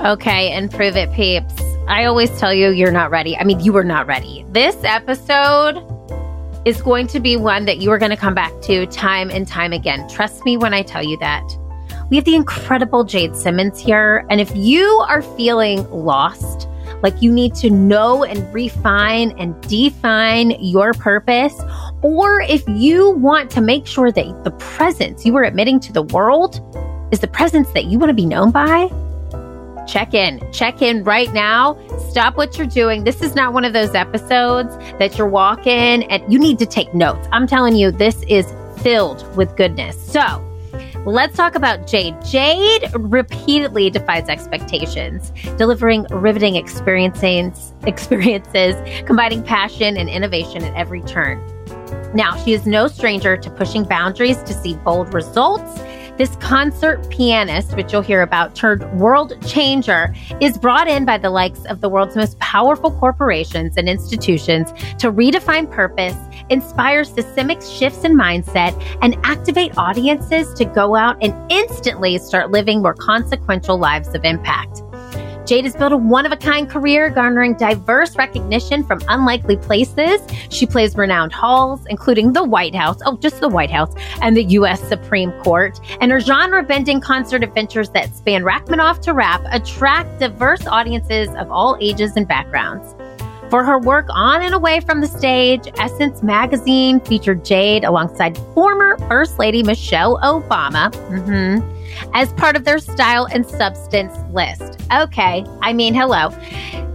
Okay, and prove it, peeps. I always tell you you're not ready. I mean, you were not ready. This episode is going to be one that you are going to come back to time and time again. Trust me when I tell you that. We have the incredible Jade Simmons here. And if you are feeling lost, like you need to know and refine and define your purpose, or if you want to make sure that the presence you are admitting to the world is the presence that you want to be known by, check in. Check in right now. Stop what you're doing. This is not one of those episodes that you're walking and you need to take notes. I'm telling you, this is filled with goodness. So, Let's talk about Jade. Jade repeatedly defies expectations, delivering riveting experiences, experiences, combining passion and innovation at every turn. Now, she is no stranger to pushing boundaries to see bold results this concert pianist, which you'll hear about, turned world changer, is brought in by the likes of the world's most powerful corporations and institutions to redefine purpose, inspire systemic shifts in mindset, and activate audiences to go out and instantly start living more consequential lives of impact. Jade has built a one of a kind career, garnering diverse recognition from unlikely places. She plays renowned halls, including the White House, oh, just the White House, and the U.S. Supreme Court. And her genre bending concert adventures that span Rachmaninoff to rap attract diverse audiences of all ages and backgrounds. For her work on and away from the stage, Essence magazine featured Jade alongside former First Lady Michelle Obama. Mm-hmm as part of their style and substance list. Okay, I mean, hello.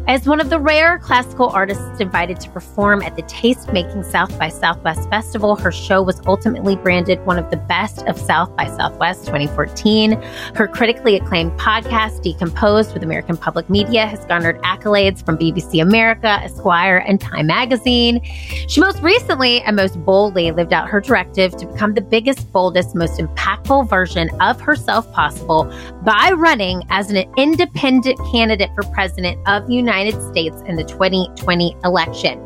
As one of the rare classical artists invited to perform at the Taste Making South by Southwest Festival, her show was ultimately branded one of the best of South by Southwest 2014. Her critically acclaimed podcast, Decomposed with American Public Media, has garnered accolades from BBC America, Esquire, and Time Magazine. She most recently and most boldly lived out her directive to become the biggest, boldest, most impactful version of herself possible by running as an independent candidate for president of the United United States in the 2020 election.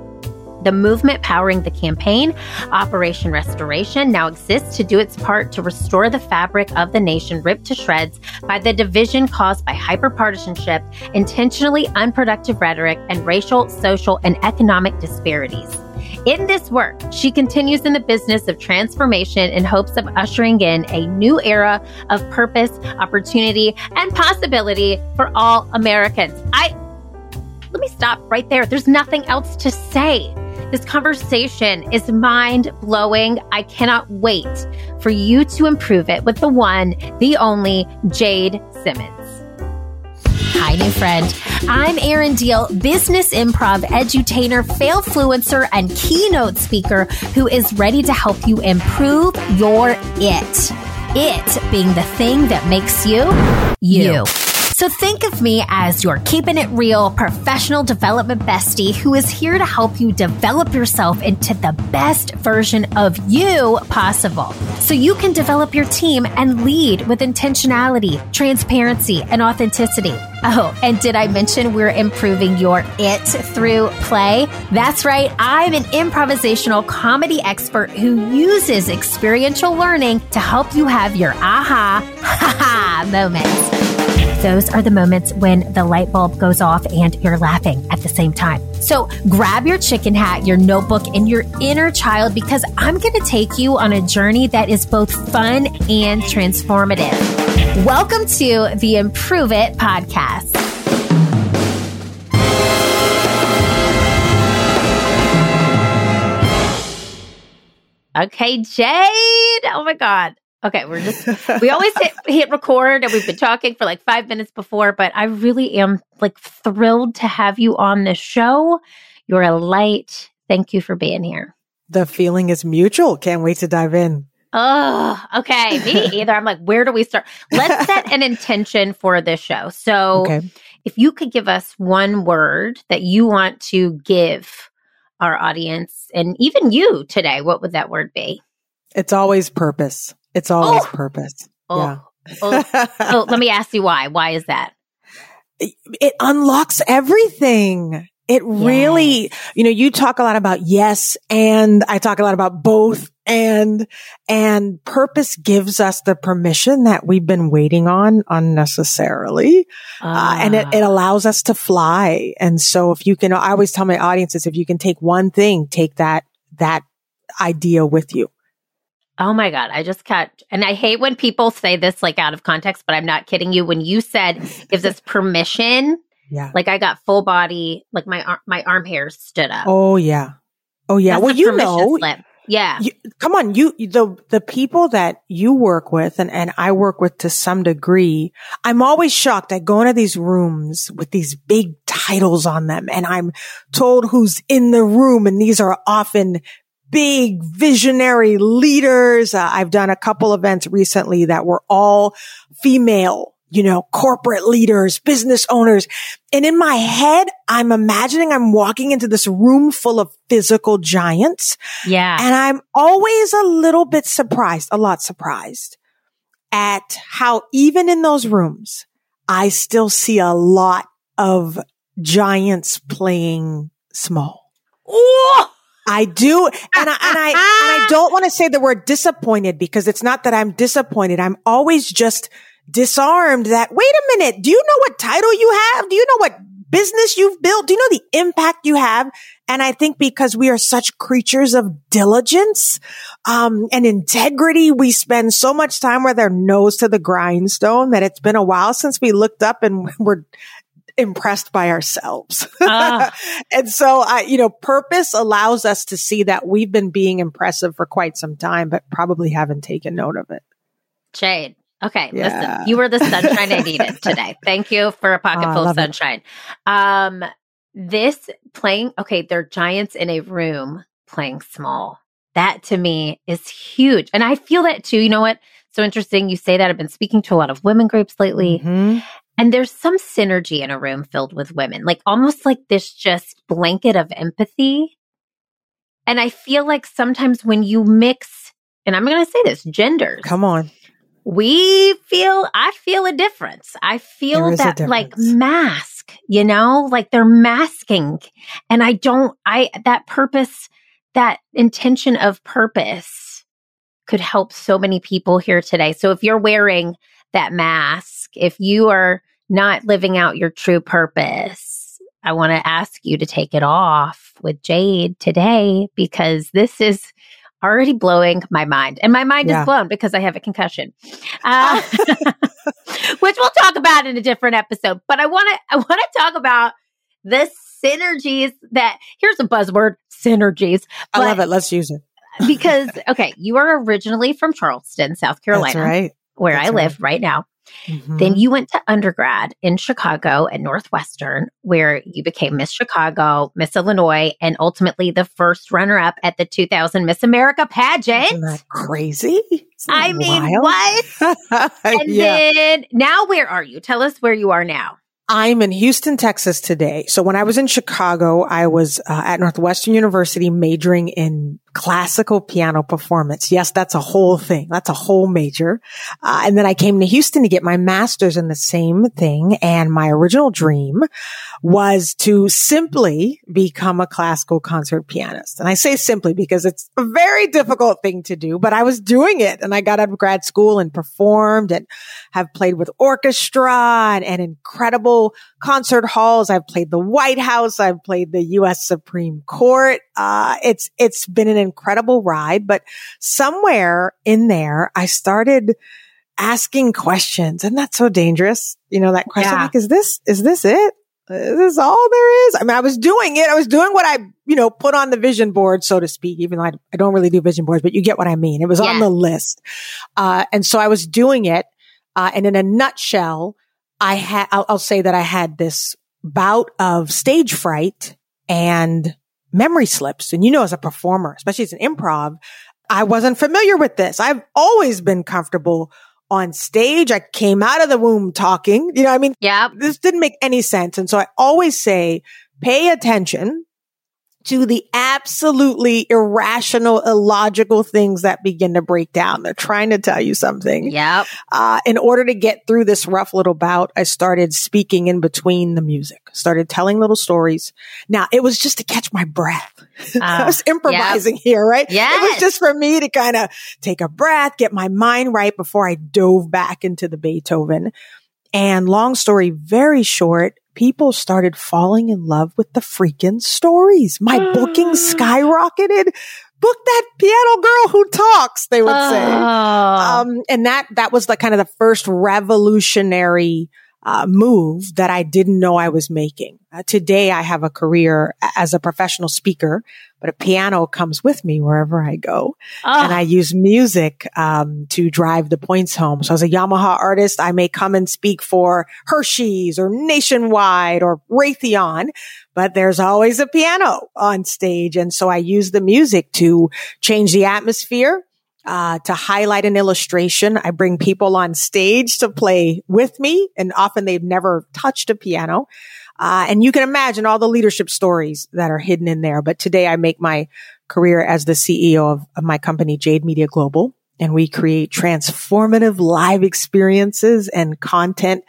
The movement powering the campaign, Operation Restoration, now exists to do its part to restore the fabric of the nation ripped to shreds by the division caused by hyperpartisanship, intentionally unproductive rhetoric, and racial, social, and economic disparities. In this work, she continues in the business of transformation in hopes of ushering in a new era of purpose, opportunity, and possibility for all Americans. I let me stop right there. There's nothing else to say. This conversation is mind blowing. I cannot wait for you to improve it with the one, the only Jade Simmons. Hi, new friend. I'm Erin Deal, business improv edutainer, fail fluencer, and keynote speaker who is ready to help you improve your it. It being the thing that makes you you. you. So think of me as your keeping it real professional development bestie who is here to help you develop yourself into the best version of you possible. So you can develop your team and lead with intentionality, transparency, and authenticity. Oh, and did I mention we're improving your it through play? That's right. I'm an improvisational comedy expert who uses experiential learning to help you have your aha, ha ha moments. Those are the moments when the light bulb goes off and you're laughing at the same time. So grab your chicken hat, your notebook, and your inner child because I'm going to take you on a journey that is both fun and transformative. Welcome to the Improve It podcast. Okay, Jade. Oh my God. Okay, we're just we always hit hit record and we've been talking for like 5 minutes before, but I really am like thrilled to have you on this show. You're a light. Thank you for being here. The feeling is mutual. Can't wait to dive in. Oh, okay. Me either. I'm like, where do we start? Let's set an intention for this show. So, okay. if you could give us one word that you want to give our audience and even you today, what would that word be? It's always purpose. It's always oh. purpose. Oh. Yeah. oh. oh, let me ask you why. Why is that? It, it unlocks everything. It really, you know, you talk a lot about yes and I talk a lot about both and, and purpose gives us the permission that we've been waiting on unnecessarily. Uh, and it, it Ah. allows us to fly. And so if you can, I always tell my audiences, if you can take one thing, take that, that idea with you. Oh my God. I just cut. And I hate when people say this like out of context, but I'm not kidding you. When you said gives us permission, Yeah. like I got full body, like my ar- my arm hairs stood up. Oh yeah. Oh yeah. That's well, you know, slip. Yeah. you, come on, you, the, the people that you work with and, and I work with to some degree, I'm always shocked. I go into these rooms with these big titles on them and I'm told who's in the room. And these are often big visionary leaders. Uh, I've done a couple events recently that were all female, you know, corporate leaders, business owners. And in my head, I'm imagining I'm walking into this room full of physical giants. yeah. And I'm always a little bit surprised, a lot surprised at how even in those rooms, I still see a lot of giants playing small. Ooh. I do. And I, and I, and I don't want to say the word disappointed because it's not that I'm disappointed. I'm always just disarmed that, wait a minute. Do you know what title you have? Do you know what business you've built? Do you know the impact you have? And I think because we are such creatures of diligence, um, and integrity, we spend so much time with our nose to the grindstone that it's been a while since we looked up and we're impressed by ourselves. Ah. and so I, you know, purpose allows us to see that we've been being impressive for quite some time, but probably haven't taken note of it. Jade. Okay, Yeah. listen, you were the sunshine I needed today. Thank you for a pocket Oh, full of love it. sunshine. Um, this playing, okay, they're giants in a room playing small. That to me is huge. And I feel that too. You know what? So interesting. You say that. I've been speaking to a lot of women groups lately, Mhm. And there's some synergy in a room filled with women, like almost like this just blanket of empathy. And I feel like sometimes when you mix, and I'm going to say this, genders, Come on. we feel i feel a difference. I feel There is a that like mask you know? Like they're masking. And i don't i that purpose that intention of purpose could help so many people here today. So if you're wearing that mask if you are not living out your true purpose i want to ask you to take it off with jade today because this is already blowing my mind and my mind Yeah. is blown because i have a concussion uh, which we'll talk about in a different episode but i want to i want to talk about the synergies that here's a buzzword synergies I love it. Let's use it. because okay you are originally from charleston south carolina That's right. Where That's i right. live right now Mhm. then you went to undergrad in Chicago at Northwestern, where you became Miss Chicago, Miss Illinois, and ultimately the first runner up at the 2000 Miss America pageant. Isn't that crazy? Isn't I that mean, wild? what? And yeah. then now, where are you? Tell us where you are now. I'm in Houston, Texas today. So when I was in Chicago, I was uh, at Northwestern University majoring in classical piano performance. Yes, that's a whole thing. That's a whole major. Uh, and then I came to Houston to get my master's in the same thing. And my original dream was to simply become a classical concert pianist. And I say simply because it's a very difficult thing to do, but I was doing it and I got out of grad school and performed and have played with orchestra and, and incredible concert halls. I've played the White House. I've played the U.S. Supreme Court. Uh, it's, it's been an incredible ride, but somewhere in there, I started asking questions and that's so dangerous. You know, that question, Yeah. like, is this, is this it? This is this all there is? I mean, I was doing it. I was doing what I, you know, put on the vision board, so to speak, even though I, I don't really do vision boards, but you get what I mean. It was on the list. Uh, and so I was doing it. Uh, and in a nutshell, I had, I'll, I'll say that I had this bout of stage fright and memory slips. And you know, as a performer, especially as an improv, I wasn't familiar with this. I've always been comfortable on stage. I came out of the womb talking, you know, I mean, yeah, this didn't make any sense. And so I always say, pay attention to the absolutely irrational, illogical things that begin to break down. They're trying to tell you something. Yep. Uh, in order to get through this rough little bout, I started speaking in between the music, started telling little stories. Now it was just to catch my breath. Uh, I was improvising yep. here, right? Yeah. It was just for me to kind of take a breath, get my mind right before I dove back into the Beethoven. And long story very short, people started falling in love with the freaking stories. My booking skyrocketed. Book that piano girl who talks, they would oh. say. Um, and that, that was the kind of the first revolutionary uh, move that I didn't know I was making. Uh, today I have a career as a professional speaker, but a piano comes with me wherever I go. Oh. And I use music, um, to drive the points home. So as a Yamaha artist, I may come and speak for Hershey's or Nationwide or Raytheon, but there's always a piano on stage. And so I use the music to change the atmosphere, uh, to highlight an illustration. I bring people on stage to play with me, and often they've never touched a piano. Uh, and you can imagine all the leadership stories that are hidden in there. But today I make my career as the CEO of, of my company, Jade Media Global. And we create transformative live experiences and content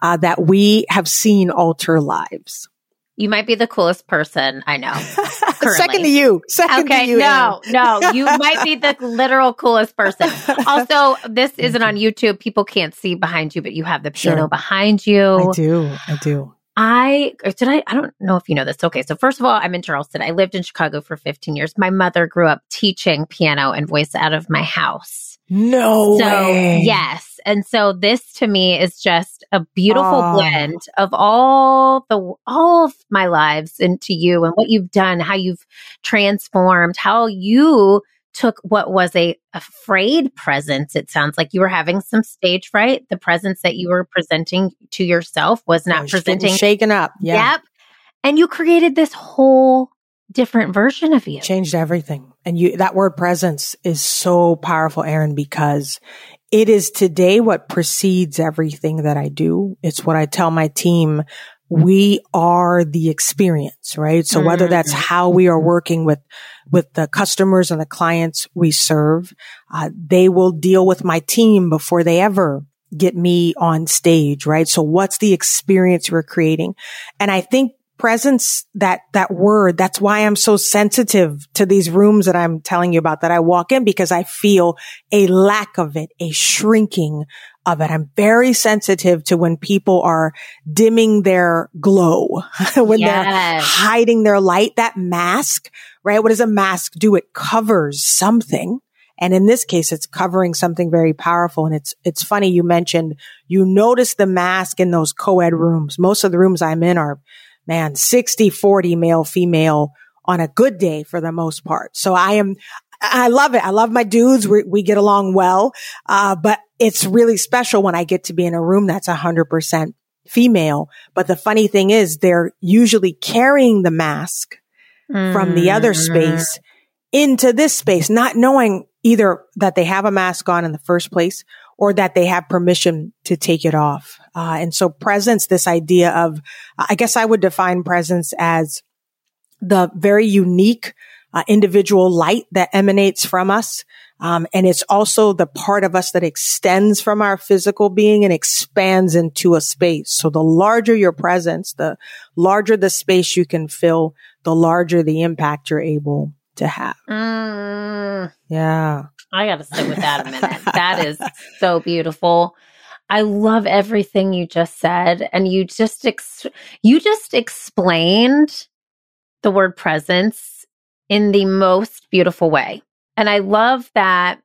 uh, that we have seen alter lives. You might be the coolest person I know. Second to you. Second okay, to you. No, no, you might be the literal coolest person. Also, this isn't on YouTube. People can't see behind you, but you have the piano sure. behind you. I do. I do. I did I I don't know if you know this. Okay, so first of all, I'm in Charleston. I lived in Chicago for 15 years. My mother grew up teaching piano and voice out of my house. No so, way. Yes. And so this to me is just a beautiful oh. blend of all the all of my lives into you and what you've done, how you've transformed, how you took what was a afraid presence. It sounds like you were having some stage fright. The presence that you were presenting to yourself was not oh, was presenting shaken up. Yeah. Yep. And you created this whole different version of you. Changed everything. And you that word presence is so powerful, Erin, because it is today what precedes everything that I do. It's what I tell my team. We are the experience, right? So whether that's mm. how we are working with, with the customers and the clients we serve, uh, they will deal with my team before they ever get me on stage, right? So what's the experience we're creating? And I think presence, that, that word, that's why I'm so sensitive to these rooms that I'm telling you about that I walk in because I feel a lack of it, a shrinking of it. I'm very sensitive to when people are dimming their glow, when yes. they're hiding their light, that mask, right? What does a mask do? It covers something. And in this case, it's covering something very powerful. And it's, it's funny. You mentioned you notice the mask in those co-ed rooms. Most of the rooms I'm in are man, 60, 40 male, female on a good day for the most part. So I am, I love it. I love my dudes. We, we get along well. Uh, but it's really special when I get to be in a room that's a hundred percent female. But the funny thing is they're usually carrying the mask mm. from the other mm-hmm. space into this space, not knowing either that they have a mask on in the first place or that they have permission to take it off. Uh, and so presence, this idea of, I guess I would define presence as the very unique uh, individual light that emanates from us. Um, and it's also the part of us that extends from our physical being and expands into a space. So the larger your presence, the larger the space you can fill, the larger the impact you're able to have. Mm. Yeah. I got to sit with that a minute. that is so beautiful. I love everything you just said and you just ex- you just explained the word presence in the most beautiful way. And I love that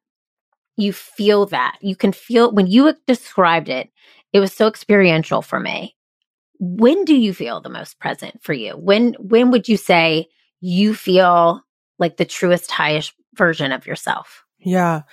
you feel that. You can feel when you described it, it was so experiential for me. When do you feel the most present for you? When when would you say you feel like the truest highest version of yourself? Yeah.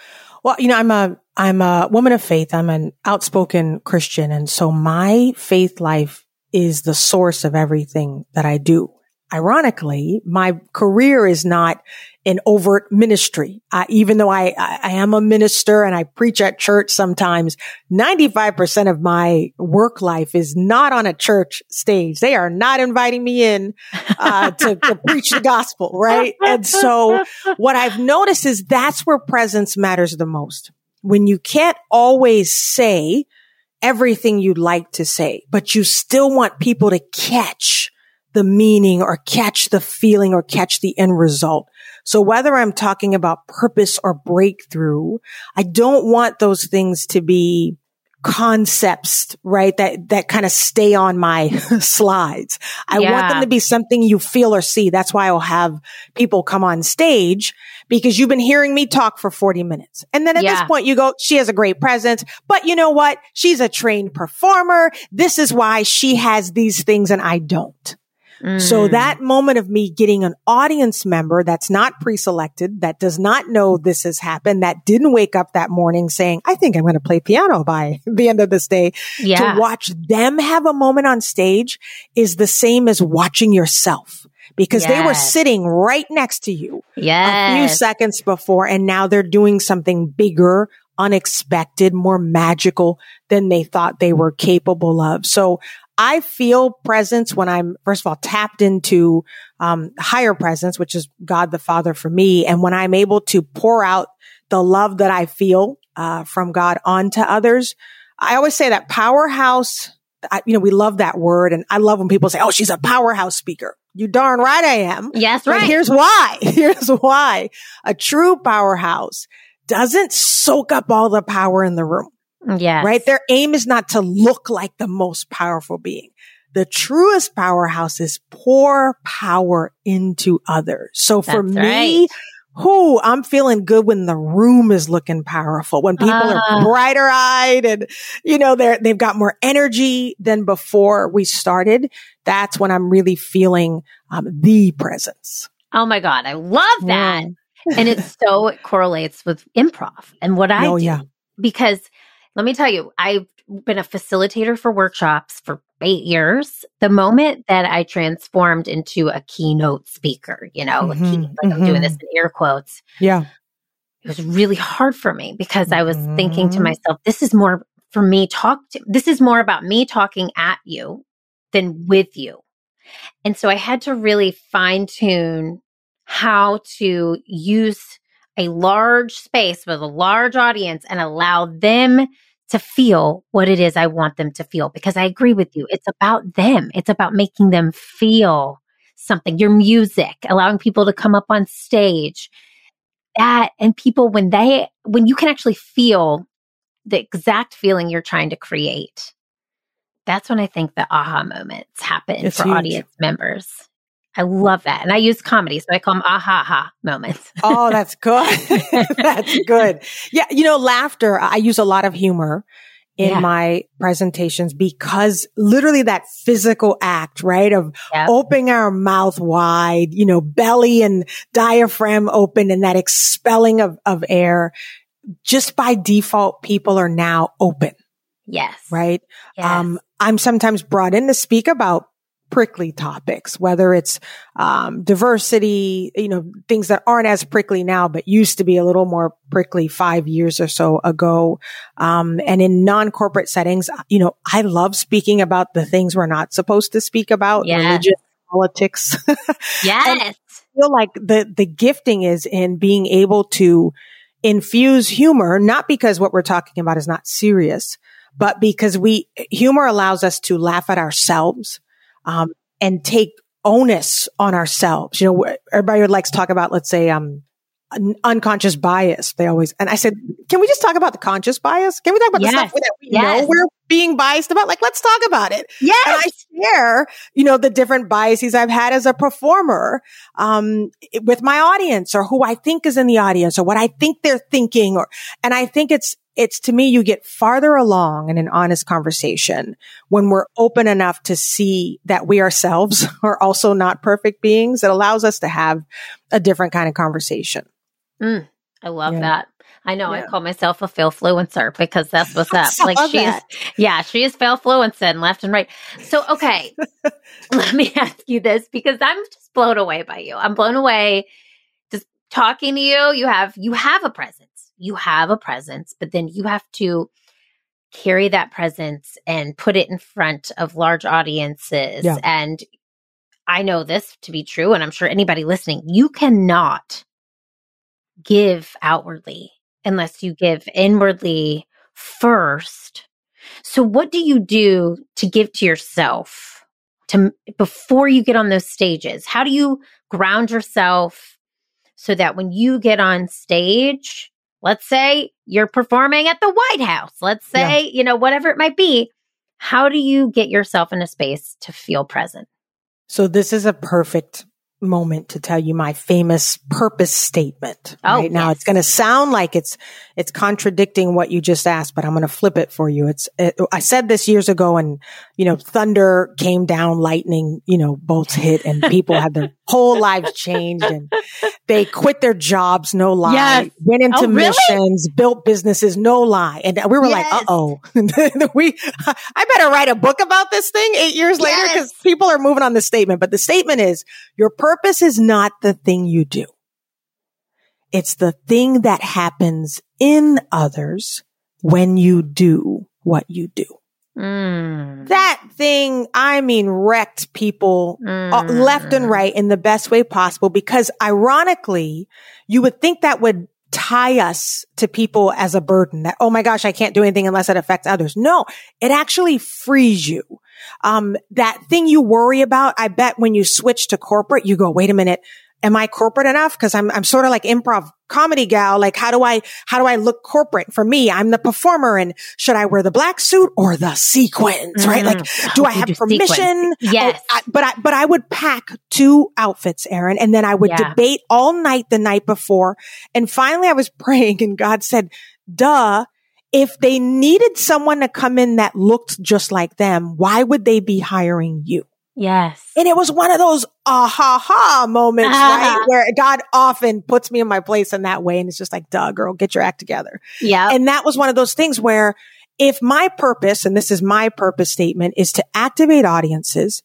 Well, you know, I'm a, I'm a woman of faith. I'm an outspoken Christian. And so my faith life is the source of everything that I do. Ironically, my career is not an overt ministry. Uh, even though I, I am a minister and I preach at church sometimes, 95% of my work life is not on a church stage. They are not inviting me in, uh, to, to preach the gospel, right? And so what I've noticed is that's where presence matters the most. When you can't always say everything you'd like to say, but you still want people to catch the meaning or catch the feeling or catch the end result. So whether I'm talking about purpose or breakthrough, I don't want those things to be concepts, right? That, that kind of stay on my slides. I yeah. want them to be something you feel or see. That's why I'll have people come on stage because you've been hearing me talk for 40 minutes. And then at yeah. this point you go, she has a great presence, but you know what? She's a trained performer. This is why she has these things and I don't. So mm. that moment of me getting an audience member that's not pre-selected, that does not know this has happened, that didn't wake up that morning saying, I think I'm going to play piano by the end of this day yeah. to watch them have a moment on stage is the same as watching yourself because yes. they were sitting right next to you yes. a few seconds before and now they're doing something bigger, unexpected, more magical than they thought they were capable of. So I feel presence when I'm, first of all, tapped into, um, higher presence, which is God the Father for me. And when I'm able to pour out the love that I feel, uh, from God onto others, I always say that powerhouse, I, you know, we love that word. And I love when people say, Oh, she's a powerhouse speaker. You darn right I am. Yes, right. But here's why. Here's why. A true powerhouse doesn't soak up all the power in the room. Yeah. Right. Their aim is not to look like the most powerful being. The truest powerhouse is pour power into others. So for That's me, right. who I'm feeling good when the room is looking powerful, when people uh. are ah. brighter eyed and, you know, they're, they've got more energy than before we started. That's when I'm really feeling um, the presence. Oh my God. I love that. Yeah. and it's so, it correlates with improv and what I oh, do. Yeah. Because let me tell you, I've been a facilitator for workshops for eight years. The moment that I transformed into a keynote speaker, you know, mm-hmm, key, like mm-hmm. I'm doing this mm-hmm. in air quotes. Yeah. It was really hard for me because I was mm-hmm. thinking to mm-hmm. myself, this is more for me talk to, this is more about me talking at you than with you. And so I had to really fine tune how to use a large space with a large audience and allow them to feel what it is I want them to feel. Because I agree with you. It's about them. It's about making them feel something. Your music, allowing people to come up on stage. That and people when they, when you can actually feel the exact feeling you're trying to create, that's when I think the aha moments happen it's for huge. audience members. I love that. And I use comedy, so I call them aha ha moments. oh, that's good. that's good. Yeah. You know, laughter, I use a lot of humor in yeah. my presentations because literally that physical act, right? Of yep. opening our mouth wide, you know, belly and diaphragm open and that expelling of, of air. Just by default, people are now open. Yes. Right. Yes. Um, I'm sometimes brought in to speak about prickly topics, whether it's um, diversity, you know, things that aren't as prickly now, but used to be a little more prickly five years or so ago. Um, and in non-corporate settings, you know, I love speaking about the things we're not supposed to speak about, yes. religion, politics. yes. I feel like the the gifting is in being able to infuse humor, not because what we're talking about is not serious, but because we humor allows us to laugh at ourselves um, and take onus on ourselves. You know, everybody likes to talk about, let's say, um, unconscious bias. They always, and I said, can we just talk about the conscious bias? Can we talk about yes. the stuff that we yes. know we're being biased about? Like, let's talk about it. Yeah. And I share, you know, the different biases I've had as a performer, um, with my audience or who I think is in the audience or what I think they're thinking or, and I think it's, it's to me, you get farther along in an honest conversation when we're open enough to see that we ourselves are also not perfect beings. It allows us to have a different kind of conversation. Mm, I love yeah. that. I know. Yeah. I call myself a failfluencer because that's what's up. Like she is, that. yeah, she is failfluencing left and right. So, okay, let me ask you this because I'm just blown away by you. I'm blown away just talking to you. You have you have a presence. You have a presence, but then you have to carry that presence and put it in front of large audiences. Yeah. And I know this to be true, and I'm sure anybody listening, you cannot give outwardly unless you give inwardly first. So what do you do to give to yourself to before you get on those stages? How do you ground yourself so that when you get on stage, let's say you're performing at the White House, let's say, you know, whatever it might be, how do you get yourself in a space to feel present? So this is a perfect moment to tell you my famous purpose statement. Oh, right now, yes. it's going to sound like it's it's contradicting what you just asked, but I'm going to flip it for you. It's it, I said this years ago, and you know, thunder came down, lightning, you know, bolts hit, and people had their whole lives changed, and they quit their jobs, no lie, Yes. went into Oh, really? missions, built businesses, no lie, and we were like, uh oh, we I better write a book about this thing eight years later Yes. because people are moving on the statement. But the statement is your purpose is not the thing you do. It's the thing that happens in others when you do what you do. Mm. That thing, I mean, wrecked people uh, Mm. left and right in the best way possible because ironically, you would think that would tie us to people as a burden that, oh my gosh, I can't do anything unless it affects others. No, it actually frees you. Um, that thing you worry about, I bet when you switch to corporate, you go, wait a minute. Am I corporate enough? Cause I'm, I'm sort of like improv comedy gal. Like, how do I, how do I look corporate? For me, I'm the performer and should I wear the black suit or the sequins, right? Like, do Oh, I have do sequins. permission? Oh, yes. Oh, I, but I, but I would pack two outfits, Erin, and then I would Yeah. debate all night the night before. And finally I was praying and God said, duh, if they needed someone to come in that looked just like them, why would they be hiring you? Yes. And it was one of those ah ha ha moments, Ah. right? Where God often puts me in my place in that way. And it's just like, duh, girl, get your act together. Yeah. And that was one of those things where if my purpose, and this is my purpose statement, is to activate audiences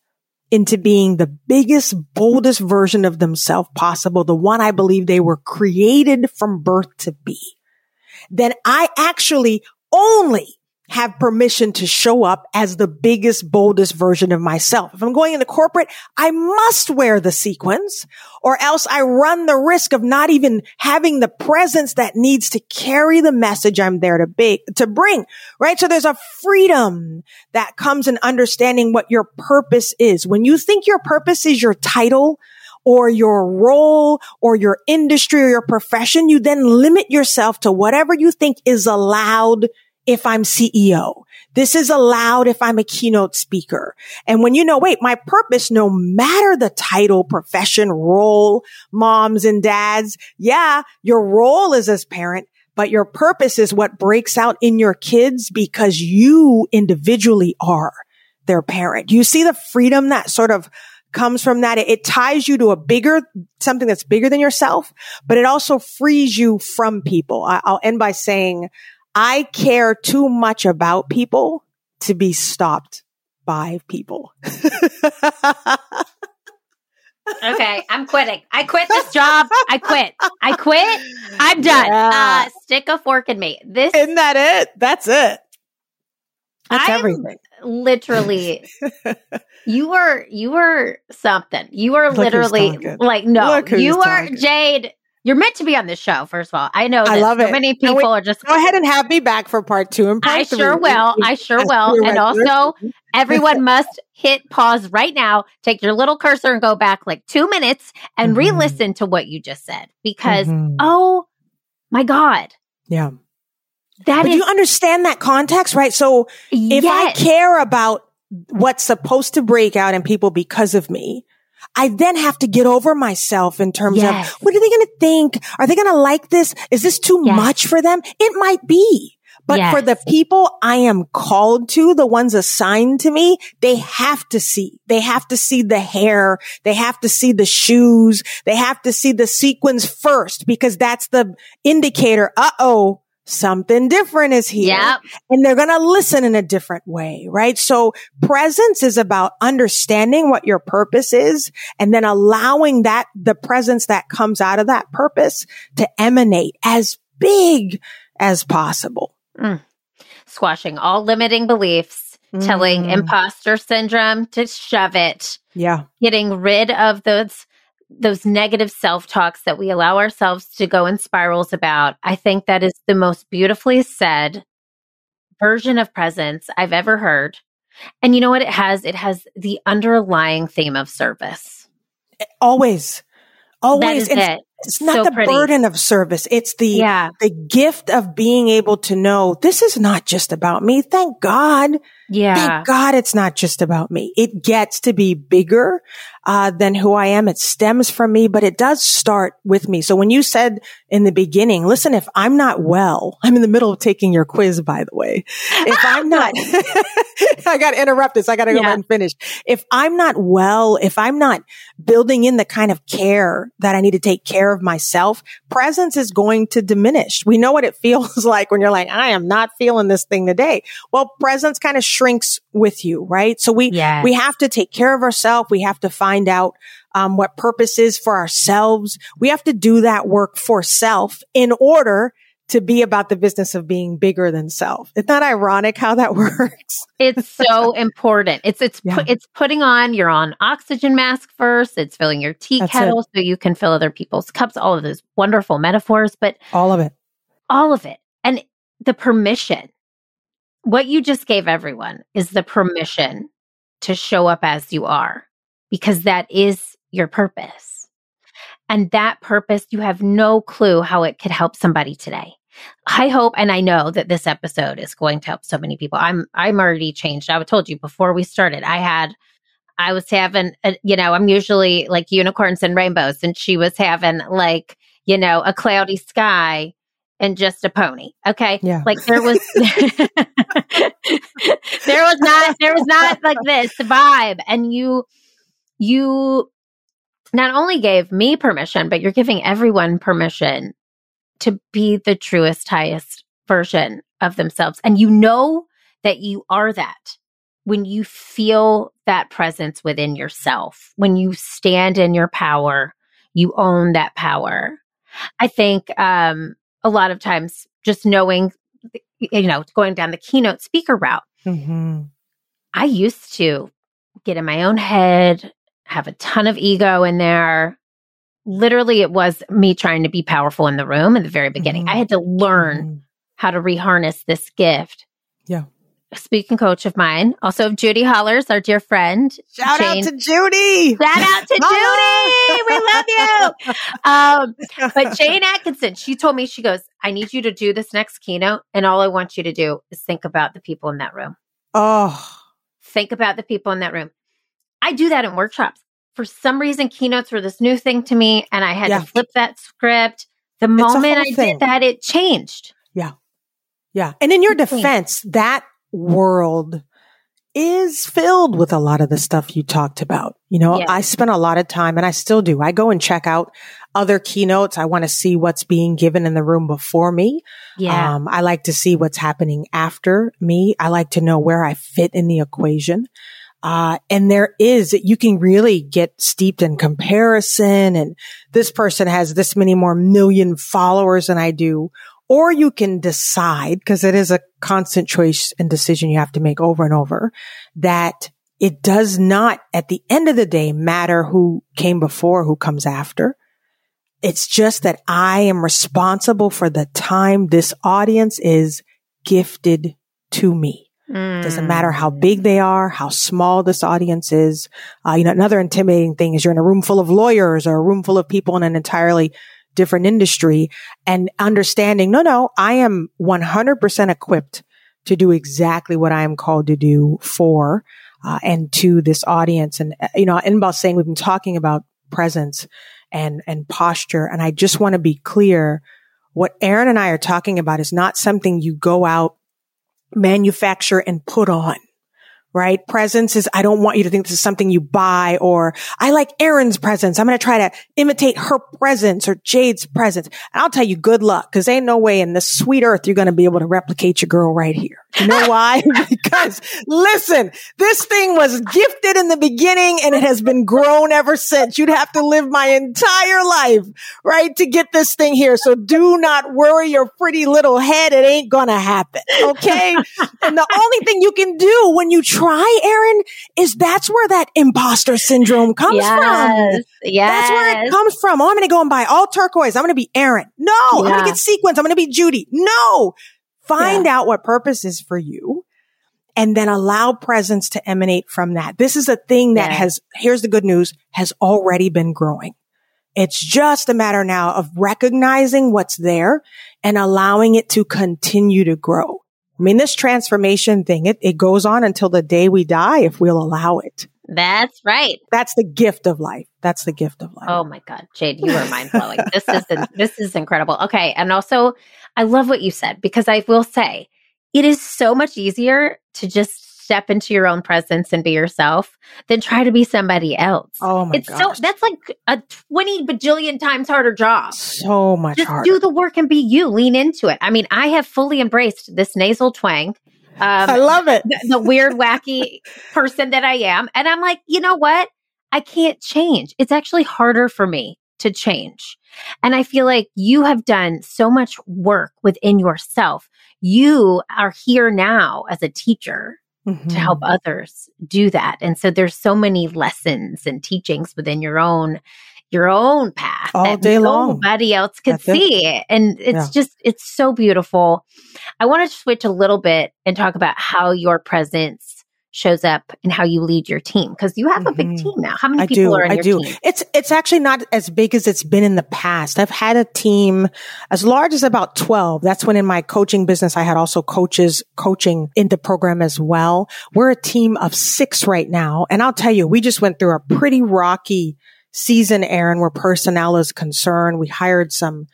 into being the biggest, boldest version of themselves possible, the one I believe they were created from birth to be, then I actually only have permission to show up as the biggest, boldest version of myself. If I'm going into corporate, I must wear the sequins or else I run the risk of not even having the presence that needs to carry the message I'm there to be, to bring, right? So there's a freedom that comes in understanding what your purpose is. When you think your purpose is your title, or your role or your industry or your profession, you then limit yourself to whatever you think is allowed if I'm CEO. This is allowed if I'm a keynote speaker. And when you know, wait, my purpose, no matter the title, profession, role, moms and dads, yeah, your role is as parent, but your purpose is what breaks out in your kids because you individually are their parent. You see the freedom that sort of comes from that. It, ties you to a bigger, something that's bigger than yourself, but it also frees you from people. I, I'll end by saying, I care too much about people to be stopped by people. okay, I'm quitting. I quit this job. I quit. I quit. I'm done. Yeah. Uh, stick a fork in me. This Isn't that it? That's it. That's I'm everything. literally you were you were something. You are Look literally like no. You are talking. Jade. You're meant to be on this show. First of all, I know. I love So it. many people we- are just. Go ahead and have me back for part two and part I three. sure will. I sure will. And also, everyone must hit pause right now. Take your little cursor and go back like two minutes and Mhm. re-listen to what you just said because Mhm. oh my god, yeah. that But is you understand that context, right? So if I care about what's supposed to break out in people because of me, I then have to get over myself in terms Yes. of what are they going to think? Are they going to like this? Is this too Yes. much for them? It might be. But Yes. for the people I am called to, the ones assigned to me, they have to see. They have to see the hair. They have to see the shoes. They have to see the sequins first because that's the indicator. Uh oh. Something different is here Yep. and they're going to listen in a different way, right? So presence is about understanding what your purpose is and then allowing that, the presence that comes out of that purpose to emanate as big as possible. Squashing all limiting beliefs, telling Mm. imposter syndrome to shove it, Yeah. getting rid of those those negative self-talks that we allow ourselves to go in spirals about. I think that is the most beautifully said version of presence I've ever heard. And you know what it has? It has the underlying theme of service. Eh, always. Always. is And it. It's not So the pretty. burden of service. It's the, Yeah. the gift of being able to know this is not just about me. Thank God. Yeah. Thank God it's not just about me. It gets to be bigger uh, than who I am. It stems from me, but it does start with me. So when you said in the beginning, listen, if I'm not well, I'm in the middle of taking your quiz, by the way. If I'm not, I got to interrupt this. I got to go Yeah. ahead and finish. If I'm not well, if I'm not building in the kind of care that I need to take care of myself, presence is going to diminish. We know what it feels like when you're like, I am not feeling this thing today. Well, presence kind of shrinks with you, right? So we, Yes. we have to take care of ourselves. We have to find out um, what purpose is for ourselves. We have to do that work for self in order to be about the business of being bigger than self. It's not ironic how that works? It's so important. It's it's Yeah. pu- it's putting on your own oxygen mask first. It's filling your tea That's kettle so you can fill other people's cups. All of those wonderful metaphors, but All of it. all of it and the permission. What you just gave everyone is the permission to show up as you are, because that is your purpose. And that purpose, you have no clue how it could help somebody today. I hope and I know that this episode is going to help so many people. I'm I'm already changed. I told you before we started. I had I was having a, you know, I'm usually like unicorns and rainbows and she was having like, you know, a cloudy sky and just a pony. Okay? Yeah. Like there was there was not there was not like this vibe and you you not only gave me permission, but you're giving everyone permission to be the truest, highest version of themselves. And you know that you are that when you feel that presence within yourself, when you stand in your power, you own that power. I think um, a lot of times just knowing, you know, going down the keynote speaker route, hmm I used to get in my own head, have a ton of ego in there. Literally, it was me trying to be powerful in the room in the very beginning. Mhm. I had to learn how to reharness this gift. Yeah. A speaking coach of mine, also of Judy Hollers, our dear friend. Shout Jane- out to Judy. Shout out to Judy. We love you. Um, but Jane Atkinson, she told me, she goes, I need you to do this next keynote. And all I want you to do is think about the people in that room. oh, think about the people in that room. I do that in workshops. For some reason, keynotes were this new thing to me, and I had Yeah. to flip that script. The moment I thing. did that, it changed. yeah. Yeah. And in your defense, that world is filled with a lot of the stuff you talked about. You know, Yeah. I spent a lot of time and I still do. I go and check out other keynotes. I want to see what's being given in the room before me. Yeah. Um, I like to see what's happening after me. I like to know where I fit in the equation. Uh, and there is, you can really get steeped in comparison and this person has this many more million followers than I do. Or you can decide, because it is a constant choice and decision you have to make over and over, that it does not, at the end of the day, matter who came before, who comes after. It's just that I am responsible for the time this audience is gifted to me. Doesn't matter how big they are, how small this audience is. Uh, you know, another intimidating thing is you're in a room full of lawyers or a room full of people in an entirely different industry and understanding, no, no, I am 100% equipped to do exactly what I am called to do for, uh, and to this audience. And, uh, you know, Inbal saying we've been talking about presence and, and posture. And I just want to be clear. What Erin and I are talking about is not something you go out manufacture and put on right? Presence is, I don't want you to think this is something you buy or I like Erin's presence. I'm going to try to imitate her presence or Jade's presence. And I'll tell you good luck because ain't no way in this sweet earth you're going to be able to replicate your girl right here. You know why? because listen, this thing was gifted in the beginning and it has been grown ever since. You'd have to live my entire life, right? To get this thing here. So do not worry your pretty little head. It ain't going to happen. Okay. and the only thing you can do when you try, Erin, is that's where that imposter syndrome comes yes, from. Yes. That's where it comes from. Oh, I'm going to go and buy all turquoise. I'm going to be Erin. No, yeah. I'm going to get sequins. I'm going to be Judy. No, find yeah. out what purpose is for you and then allow presence to emanate from that. This is a thing that yeah. has, here's the good news, has already been growing. It's just a matter now of recognizing what's there and allowing it to continue to grow. I mean, this transformation thing, it, it goes on until the day we die if we'll allow it. That's right. That's the gift of life. That's the gift of life. Oh my God, Jade, you are mind blowing. this is this is incredible. Okay, and also, I love what you said because I will say it is so much easier to just step into your own presence and be yourself than try to be somebody else. Oh my it's gosh. so that's like a 20 bajillion times harder job. So much Just harder. do the work and be you. Lean into it. I mean, I have fully embraced this nasal twang. Um, I love it. The, the weird, wacky person that I am. And I'm like, you know what? I can't change. It's actually harder for me to change. And I feel like you have done so much work within yourself. You are here now as a teacher mm-hmm. to help others do that. And so there's so many lessons and teachings within your own your own path all day long. Nobody else could see it. And it's yeah. just, it's so beautiful. I want to switch a little bit and talk about how your presence shows up and how you lead your team because you have a big mm-hmm. team now. How many I people do, are in I your do. team? It's it's actually not as big as it's been in the past. I've had a team as large as about 12. That's when in my coaching business I had also coaches coaching in the program as well. We're a team of 6 right now and I'll tell you we just went through a pretty rocky season Erin where personnel is concerned. We hired some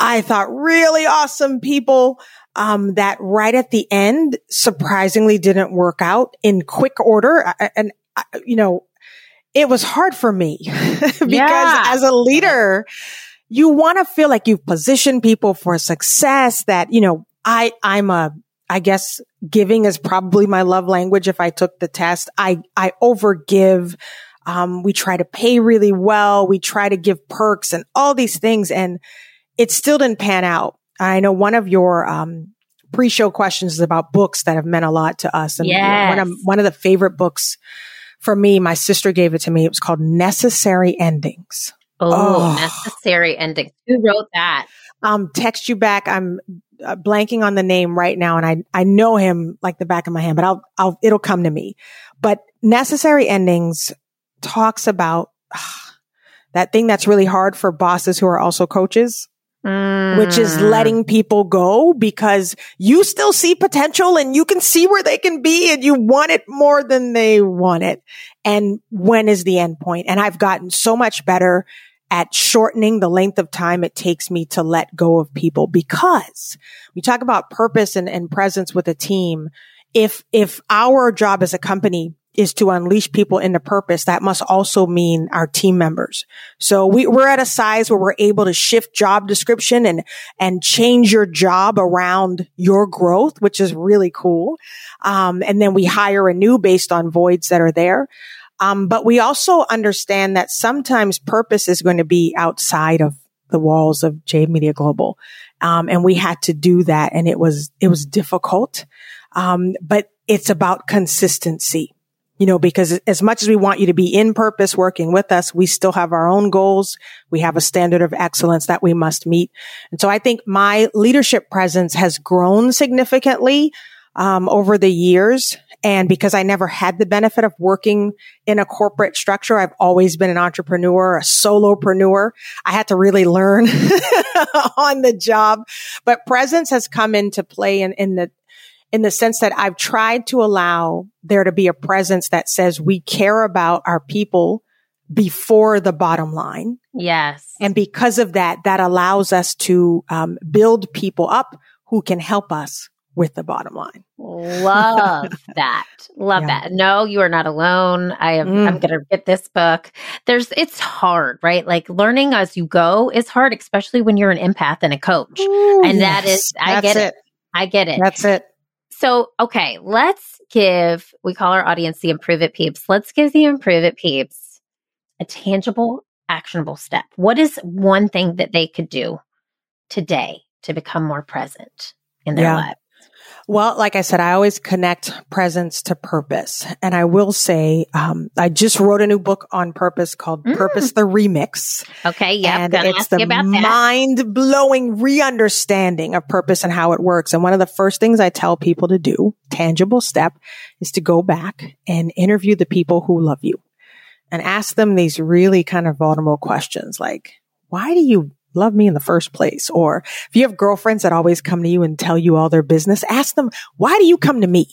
I thought really awesome people um, that right at the end surprisingly didn't work out in quick order. And, you know, it was hard for me because yeah. as a leader, you want to feel like you've positioned people for success that, you know, I, I'm a, I guess giving is probably my love language. If I took the test, I, I overgive. Um, we try to pay really well. We try to give perks and all these things. And it still didn't pan out. I know one of your um, pre-show questions is about books that have meant a lot to us, and yes. one of one of the favorite books for me, my sister gave it to me. It was called Necessary Endings. Oh, oh. necessary endings. Who wrote that? Um, text you back. I'm uh, blanking on the name right now, and I I know him like the back of my hand, but I'll I'll it'll come to me. But necessary endings talks about uh, that thing that's really hard for bosses who are also coaches Mm. Which is mm. letting people go because you still see potential and you can see where they can be and you want it more than they want it. And when is the end point? And I've gotten so much better at shortening the length of time it takes me to let go of people because we talk about purpose and, and presence with a team. If, if our job as a company is to unleash people into purpose, that must also mean our team members. So we, we're at a size where we're able to shift job description and, and change your job around your growth, which is really cool. Um, and then we hire a new based on voids that are there. Um, but we also understand that sometimes purpose is going to be outside of the walls of Jade Media Global. Um, and we had to do that and it was, it was difficult. Um, but it's about consistency you know, because as much as we want you to be in purpose working with us, we still have our own goals. We have a standard of excellence that we must meet. And so I think my leadership presence has grown significantly um, over the years. And because I never had the benefit of working in a corporate structure, I've always been an entrepreneur, a solopreneur. I had to really learn on the job, but presence has come into play in, in the in the sense that I've tried to allow there to be a presence that says we care about our people before the bottom line. Yes. And because of that, that allows us to um, build people up who can help us with the bottom line. Love that. Love yeah. that. No, you are not alone. I am mm. I'm going to get this book. There's it's hard, right? Like learning as you go is hard, especially when you're an empath and a coach. Ooh, and yes. that is I That's get it. it. I get it. That's it. So, okay, let's give we call our audience the improve it peeps. Let's give the improve it peeps a tangible actionable step. What is one thing that they could do today to become more present in their yeah. lives? Well, like I said, I always connect presence to purpose. And I will say, um, I just wrote a new book on purpose called mm. Purpose the Remix. Okay. Yeah. And it's the mind blowing re-understanding of purpose and how it works. And one of the first things I tell people to do, tangible step, is to go back and interview the people who love you and ask them these really kind of vulnerable questions like, why do you love me in the first place? Or if you have girlfriends that always come to you and tell you all their business, ask them, why do you come to me?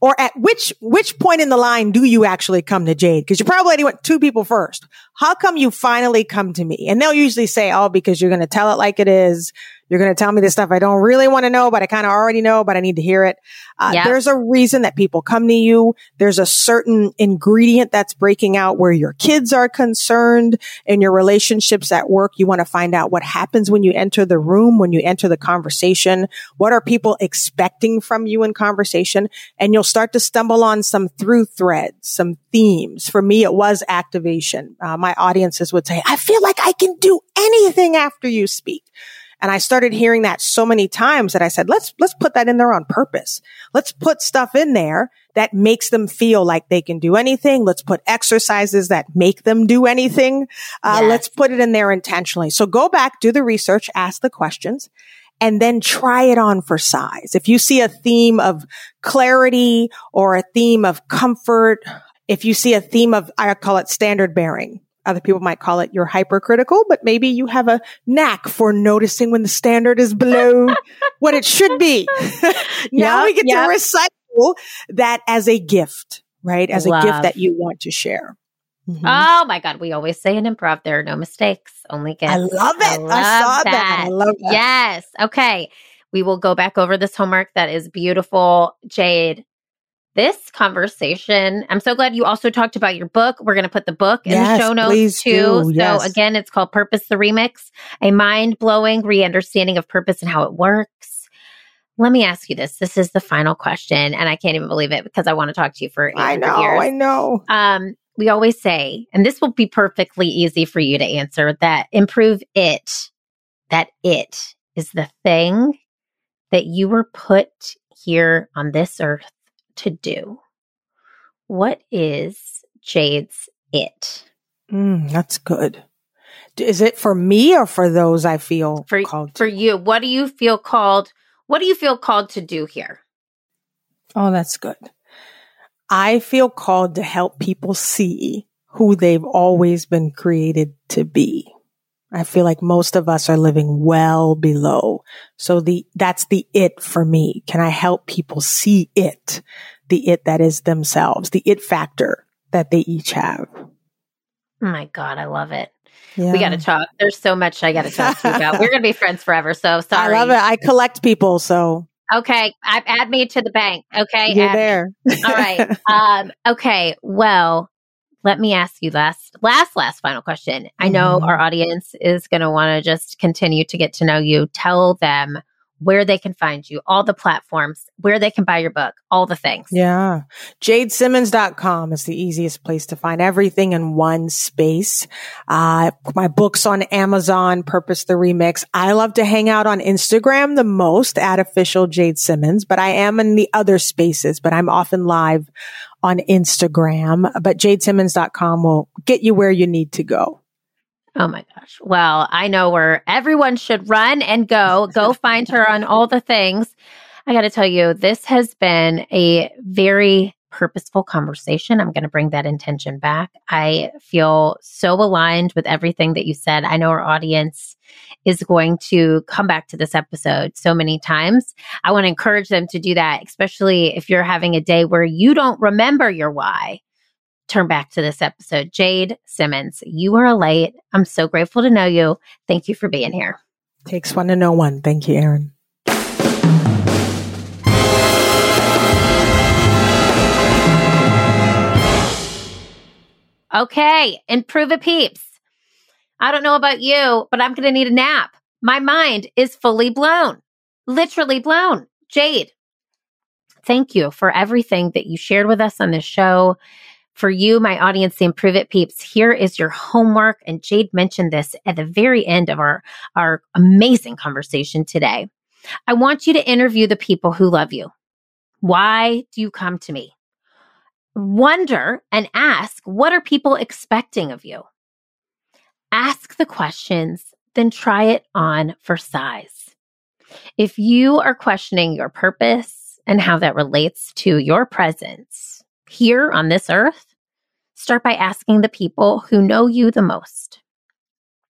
Or at which, which point in the line do you actually come to Jade? Cause you probably went two people first. How come you finally come to me? And they'll usually say, oh, because you're going to tell it like it is. You're going to tell me this stuff I don't really want to know, but I kind of already know, but I need to hear it. Uh, yep. There's a reason that people come to you. There's a certain ingredient that's breaking out where your kids are concerned in your relationships at work. You want to find out what happens when you enter the room, when you enter the conversation. What are people expecting from you in conversation? And you'll start to stumble on some through threads, some themes. For me, it was activation. Uh, my audiences would say, I feel like I can do anything after you speak. And I started hearing that so many times that I said, let's, let's put that in there on purpose. Let's put stuff in there that makes them feel like they can do anything. Let's put exercises that make them do anything. Uh, yes. Let's put it in there intentionally. So go back, do the research, ask the questions and then try it on for size. If you see a theme of clarity or a theme of comfort, if you see a theme of, I call it standard bearing, other people might call it you're hypercritical, but maybe you have a knack for noticing when the standard is below what it should be. now yep, we get yep. to recycle that as a gift, right? As Love. a gift that you want to share. Mm-hmm. Oh my God. We always say in improv, there are no mistakes, only gifts. I love it. I, love I saw that. that. I love that. Yes. Okay. We will go back over this homework. That is beautiful. Jade, this conversation. I'm so glad you also talked about your book. We're going to put the book in yes, the show notes too. Yes. So again, it's called Purpose the Remix, a mind blowing re-understanding of purpose and how it works. Let me ask you this. This is the final question, and I can't even believe it because I want to talk to you for I know, years. I know. Um, we always say, and this will be perfectly easy for you to answer that improve it, that it is the thing that you were put here on this earth to do. What is Jade's it? Mm, that's good. Is it for me or for those I feel for, called? For you, what do you feel called? What do you feel called to do here? Oh, that's good. I feel called to help people see who they've always been created to be. I feel like most of us are living well below. So the, that's the it for me. Can I help people see it? The it that is themselves, the it factor that they each have. Oh my God, I love it. Yeah. We got to talk. There's so much I got to talk to you about. We're going to be friends forever. So sorry. I love it. I collect people. So Okay, I, add me to the bank. Okay, you're there. All right. Um, okay. Well, let me ask you last, last, last final question. I know mm-hmm. our audience is going to want to just continue to get to know you. Tell them where they can find you, all the platforms, where they can buy your book, all the things. Yeah. JadeSimmons.com is the easiest place to find everything in one space. Uh, my book's on Amazon, Purpose the Remix. I love to hang out on Instagram the most at official Jade Simmons, but I am in the other spaces, but I'm often live on Instagram, but JadeSimmons.com will get you where you need to go. Oh my gosh. Well, I know where everyone should run and go. Go find her on all the things. I got to tell you, this has been a very purposeful conversation. I'm going to bring that intention back. I feel so aligned with everything that you said. I know our audience is going to come back to this episode so many times. I want to encourage them to do that, especially if you're having a day where you don't remember your why. Turn back to this episode. Jade Simmons, you are a light. I'm so grateful to know you. Thank you for being here. Takes one to know one. Thank you, Erin. Okay, improve it, peeps. I don't know about you, but I'm going to need a nap. My mind is fully blown, literally blown. Jade, thank you for everything that you shared with us on this show. For you, my audience, the Improve It peeps, here is your homework. And Jade mentioned this at the very end of our, our amazing conversation today. I want you to interview the people who love you. Why do you come to me? Wonder and ask, what are people expecting of you? Ask the questions, then try it on for size. If you are questioning your purpose and how that relates to your presence here on this earth, start by asking the people who know you the most.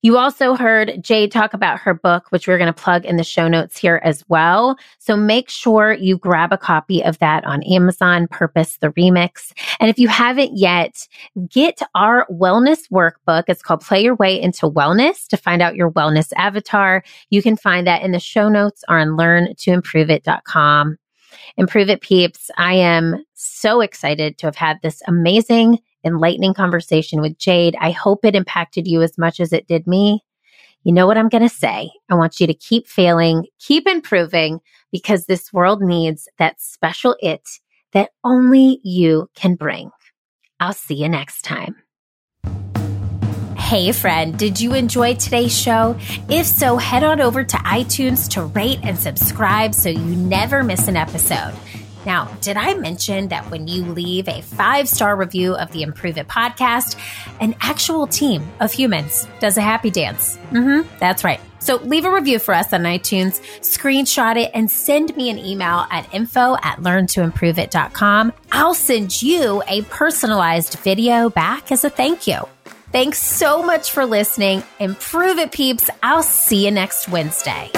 You also heard Jade talk about her book, which we're going to plug in the show notes here as well. So make sure you grab a copy of that on Amazon, Purpose the Remix. And if you haven't yet, get our wellness workbook. It's called Play Your Way into Wellness to find out your wellness avatar. You can find that in the show notes or on learntoimproveit.com. Improve it peeps. I am so excited to have had this amazing enlightening conversation with Jade. I hope it impacted you as much as it did me. You know what I'm going to say. I want you to keep failing, keep improving, because this world needs that special it that only you can bring. I'll see you next time. Hey, friend, did you enjoy today's show? If so, head on over to iTunes to rate and subscribe so you never miss an episode. Now, did I mention that when you leave a five star review of the Improve It podcast, an actual team of humans does a happy dance? Mm-hmm, that's right. So leave a review for us on iTunes, screenshot it, and send me an email at info at learntoimproveit.com. I'll send you a personalized video back as a thank you. Thanks so much for listening. Improve it, peeps. I'll see you next Wednesday.